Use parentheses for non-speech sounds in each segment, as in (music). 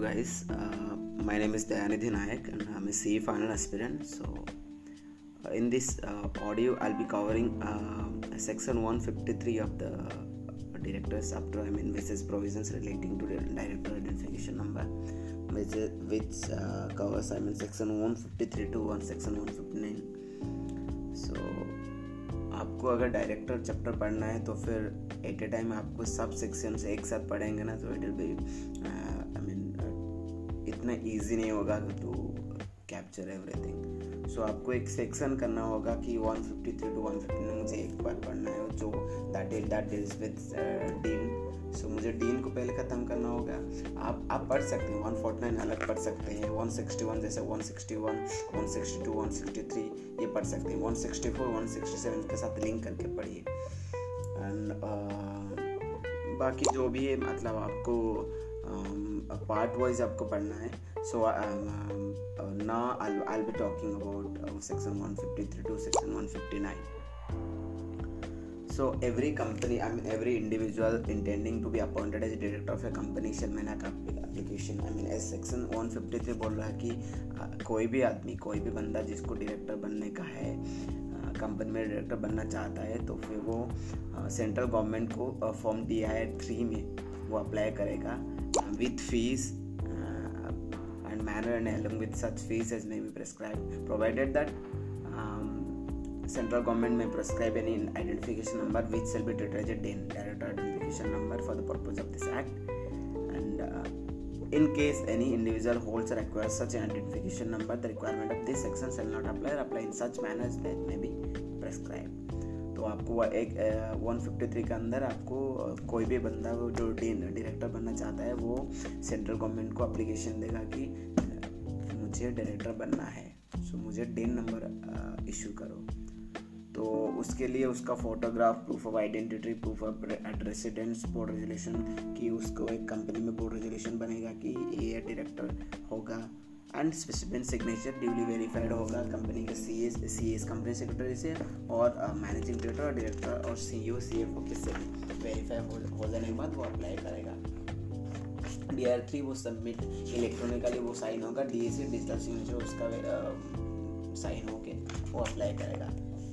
Guys my name is Dayanidhi Nayak and I am a C final aspirant so in this audio I be covering section 153 of the directors after I mean which is provisions relating to director identification number which which covers I mean section 153 to one section one so आपको अगर director chapter पढ़ना है तो फिर eight ए time आपको sub section एक साथ पढ़ेंगे ना तो it will be I mean इतना इजी नहीं होगा टू कैप्चर एवरीथिंग सो आपको एक सेक्शन करना होगा कि 153 टू 159 मुझे एक बार पढ़ना है जो that is that is with DIN so मुझे डीन को पहले ख़त्म करना होगा। आप आप पढ़ सकते हैं 149 अलग पढ़ सकते हैं 161 जैसे 161 162 163 ये पढ़ सकते हैं। 164 167 के साथ लिंक करके पढ़िए। एंड uh, बाकी जो भी है मतलब आपको पार्ट वाइज आपको पढ़ना है। सो ना I be talking about section one fifty three to section one fifty nine so every company I mean every individual intending to be appointed as director of a company shall man application I mean as section one fifty three बोल रहा है कि uh, कोई भी आदमी, कोई भी बंदा जिसको डायरेक्टर बनने का है uh, कंपनी में डायरेक्टर बनना चाहता है तो फिर वो uh, सेंट्रल गवर्नमेंट को फॉर्म डी आई थ्री में। वो अप्लाई करेगा। With fees uh, and manner and along with such fees as may be prescribed provided that um, central government may prescribe any identification number which shall be a DIN director identification number for the purpose of this act. And uh, in case any individual holds or acquires such an identification number the requirement of this section shall not apply or apply in such manner as may be prescribed तो आपको वह एक one fifty three के अंदर आपको कोई भी बंदा वो जो डायरेक्टर बनना चाहता है, वो सेंट्रल गवर्नमेंट को अप्लीकेशन देगा कि मुझे डायरेक्टर बनना है सो मुझे डेन नंबर इशू करो। तो उसके लिए उसका photograph proof of identity proof of residence board resolution कि उसको एक कंपनी में बोर्ड रेजोल्यूशन बनेगा कि ये डायरेक्टर होगा। And specific signature duly verified होगा कंपनी के C S C S company secretary से और मैनेजिंग डायरेक्टर और डायरेक्टर और C O C F office से वेरीफाई हो जाने के बाद वो अप्लाई करेगा। डी आर थ्री वो सबमिट इलेक्ट्रॉनिकली वो साइन होगा D A C digital signature उसका साइन होके वो अप्लाई करेगा।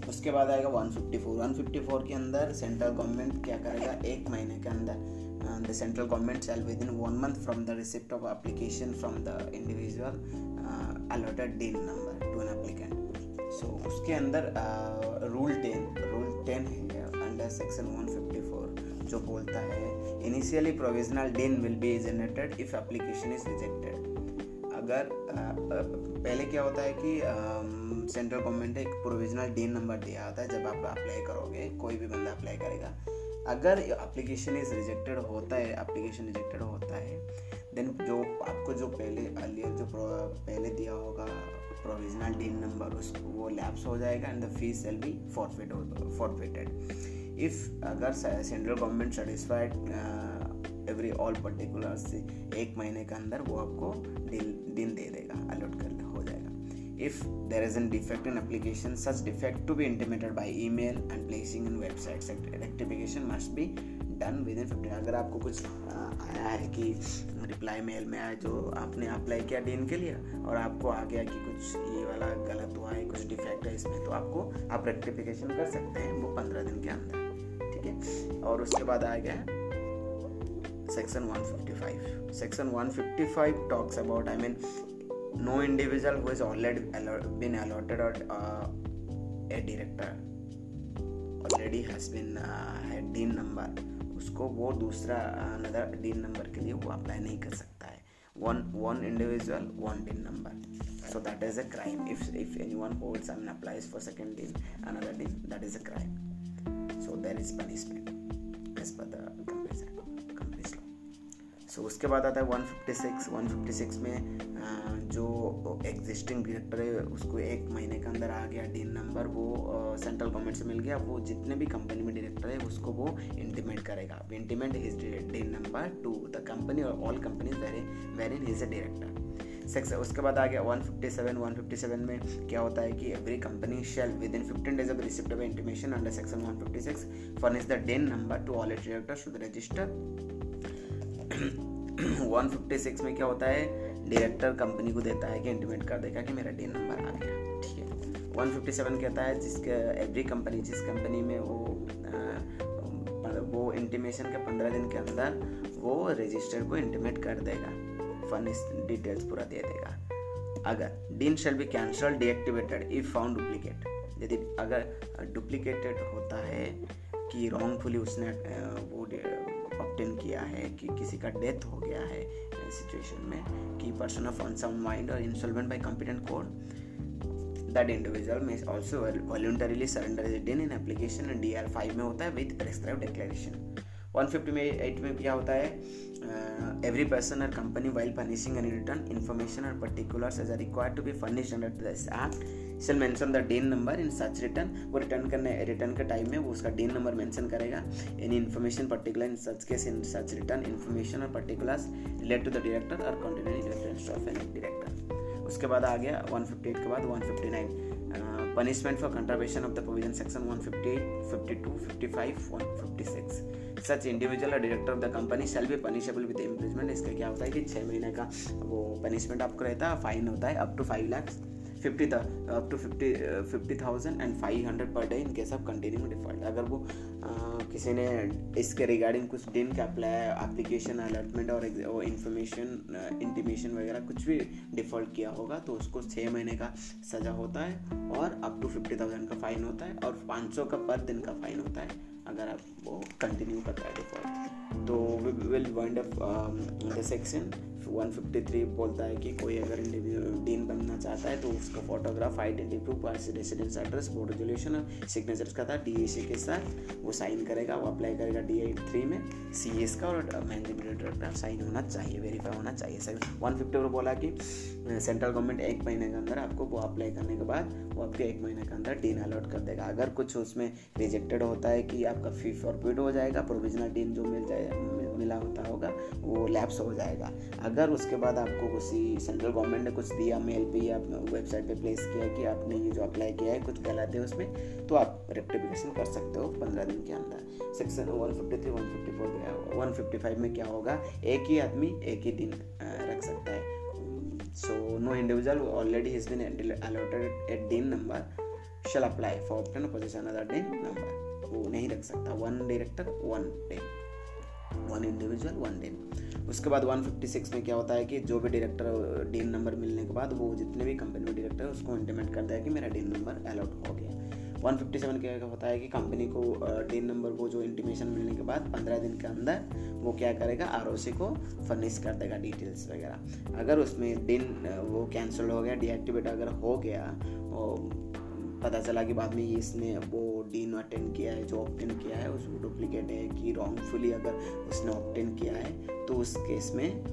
उसके बाद आएगा 154 154 के अंदर सेंट्रल गवर्नमेंट क्या करेगा? एक महीने के अंदर uh, the central government shall within one month from the receipt of application from the individual uh, allotted DIN number to an applicant. So उसके अंदर रूल टेन रूल टेन है अंडर सेक्शन 154 जो बोलता है initially provisional DIN will be generated if application is rejected अगर पहले क्या होता है कि सेंट्रल गवर्नमेंट ने एक प्रोविजनल डिन नंबर दिया होता है जब आप अप्लाई करोगे कोई भी बंदा अप्लाई करेगा अगर एप्लीकेशन इज़ रिजेक्टेड होता है एप्लीकेशन रिजेक्टेड होता है देन जो आपको जो पहले अर्लियर जो पहले दिया होगा प्रोविजनल डीन नंबर उस, वो लैप्स हो जाएगा and the fees will be forfeit forfeited if अगर central government satisfied every all particular से एक महीने के अंदर वो आपको डील दिन दे देगा अलॉट कर जाएगा if there is a defect in application, such defect to be intimated by email and placing in website. Rectification must be done within fifteen अगर आपको कुछ आया है कि रिप्लाई मेल में आया जो आपने अप्लाई किया डीन के लिए और आपको आ गया कि कुछ ये वाला गलत हुआ है, कुछ डिफेक्ट है इसमें तो आपको आप रेक्टिफिकेशन कर सकते हैं वो पंद्रह दिन के अंदर, ठीक है? और उसके बाद आ गया section 155 section 155 talks about I mean no individual who has already been allotted or uh, a director has been uh, had DIN number उसको वो दूसरा अनदर डीन नंबर के लिए वो अप्लाई नहीं कर सकता है one one individual one DIN number so that is a crime if if anyone holds and applies for second dean another dean that is a crime so there is punishment as per the so उसके बाद आता है 156 156 में जो existing director है, उसको एक महीने के अंदर आ गया डीन नंबर वो सेंट्रल गवर्नमेंट से मिल गया. वो जितने भी कंपनी में डायरेक्टर है, उसको वो इंटीमेट करेगा. Intimate his DIN number to the company और all company wherein his a director sex उसके बाद आ गया 157 157 में क्या होता है कि every company shall within fifteen days of receipt of intimation under section 156 furnish the DIN number to all it directors to the register (clears throat) 156 में क्या होता है? डायरेक्टर कंपनी को देता है कि इंटीमेट कर देगा कि मेरा डीन नंबर आ गया। ठीक है। 157 कहता है जिसके एवरी कंपनी जिस कंपनी में वो वो इंटीमेशन के पंद्रह दिन के अंदर वो रजिस्टर को इंटीमेट कर देगा। फन डिटेल्स पूरा दे देगा। अगर DIN shall be cancel deactivated if found duplicate यदि अगर डुप्लीकेटेड होता है कि रॉन्गफुली उसने वो ऑप्टेन किया है कि किसी का डेथ हो गया है सिचुएशन में, कि पर्सन ऑफ़ अनसाउंड माइंड और insolvent by competent court that individual may also voluntarily surrender his deed in application and DR5 में होता है with prescribed declaration. 150 में 8 में क्या होता है? एवरी पर्सन और company while furnishing any return information और particulars as are required to be furnished under this act shall mention the DIN number in such return वो रिटर्न करने रिटर्न के टाइम में वो उसका डेन नंबर मेंशन करेगा. Any information particular in such case in such return information और particulars relate to the director और continue reference of any director उसके बाद आ गया 158 के बाद 159 punishment for contravention of the provision section 158 52 55 156 such individual और director of the company shall be punishable with imprisonment इसका क्या होता है कि छः महीने का वो पनिशमेंट आपको रहता है फाइन होता है up to five lakhs fifty up to fifty fifty thousand and five hundred per day in case of continue default अगर वो uh, किसी ने इसके रिगार्डिंग कुछ दिन का एप्लीकेशन अलर्टमेंट और इंफॉर्मेशन इंटीमेशन वगैरह कुछ भी डिफ़ॉल्ट किया होगा तो उसको छः महीने का सज़ा होता है और अप टू फिफ्टी थाउज़ेंड का फाइन होता है और पाँच सौ का पर दिन का फाइन होता है अगर आप वो कंटिन्यू करता है डिफ़ॉल्ट तो will wind up the section 153 बोलता है कि कोई अगर डीन बनना चाहता है तो उसका photograph identity proof residence address board resolution और सिग्नेचर का था डीएसी के साथ, वो साइन करेगा, वो अप्लाई करेगा डी एट थ्री में सी एस का और मैनेजिंग डायरेक्टर का साइन होना चाहिए वेरीफाई होना चाहिए सर वन फिफ्टी पर बोला कि सेंट्रल गवर्नमेंट एक महीने के अंदर आपको वो अप्लाई करने के बाद, वो आपके एक महीने के अंदर डीन अलॉट कर देगा। अगर कुछ उसमें रिजेक्टेड होता है कि आपका फ़ी फॉरबिड हो जाएगा प्रोविजनल डीन जो मिल जाए मिला होता होगा, वो लैप्स हो जाएगा। अगर उसके बाद आपको किसी सेंट्रल गवर्नमेंट ने कुछ दिया मेल पे या वेबसाइट पे प्लेस किया कि आपने ये जो अप्लाई किया है, कुछ गलत है उसमें तो आप रेक्टिफिकेशन कर सकते हो पंद्रह दिन के अंदर। Section one fifty three one fifty four one fifty five में क्या होगा, एक ही आदमी एक ही दिन रख सकता है। No individual who already has been allotted a DIN number, shall apply for obtain possession another DIN number वो नहीं रख सकता one director one day one individual one day उसके बाद 156 में क्या होता है कि जो भी डायरेक्टर डीन नंबर मिलने के बाद वो जितने भी कंपनी में डायरेक्टर है, उसको इंटीमेट कर दिया कि मेरा डीन नंबर अलॉट हो गया। 157 क्या होता है कि कंपनी को डीन नंबर को जो इंटीमेशन मिलने के बाद 15 दिन के अंदर वो क्या करेगा आर को फर्निश कर देगा डिटेल्स वगैरह। अगर उसमें डीन वो कैंसिल हो गया डीएक्टिवेट अगर हो गया पता चला कि बाद में इसने वो डीन अटेंड किया है जो ऑप्टेन किया है उसको डुप्लीकेट है कि रॉन्गफुली अगर उसने ऑप्टेन किया है तो उस केस में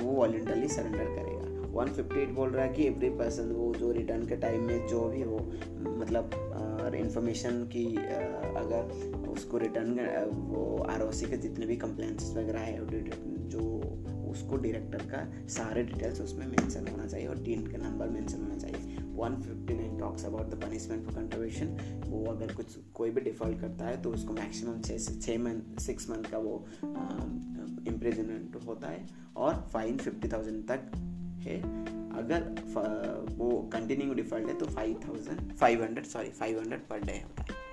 वो वॉलेंटरली सरेंडर करेगा। 158 बोल रहा है कि एवरी पर्सन वो जो रिटर्न के टाइम में जो भी हो मतलब इंफॉर्मेशन की आ, अगर उसको रिटर्न वो आरओसी के जितने भी कंप्लेंट्स वगैरह है जो उसको डायरेक्टर का सारे डिटेल्स उसमें मेंशन होना चाहिए और टीन का नंबर मेंशन होना चाहिए। 159 talks about the punishment for contravention वो अगर कुछ, कोई भी डिफ़ॉल्ट करता है तो उसको मैक्सिमम छः से छः मंथ सिक्स मंथ का वो इम्प्रेजमेंट होता है और फाइन फिफ्टी थाउज़ेंड तक है। अगर वो कंटिन्यू डिफ़ॉल्ट है तो five thousand five hundred sorry five hundred per day होता है।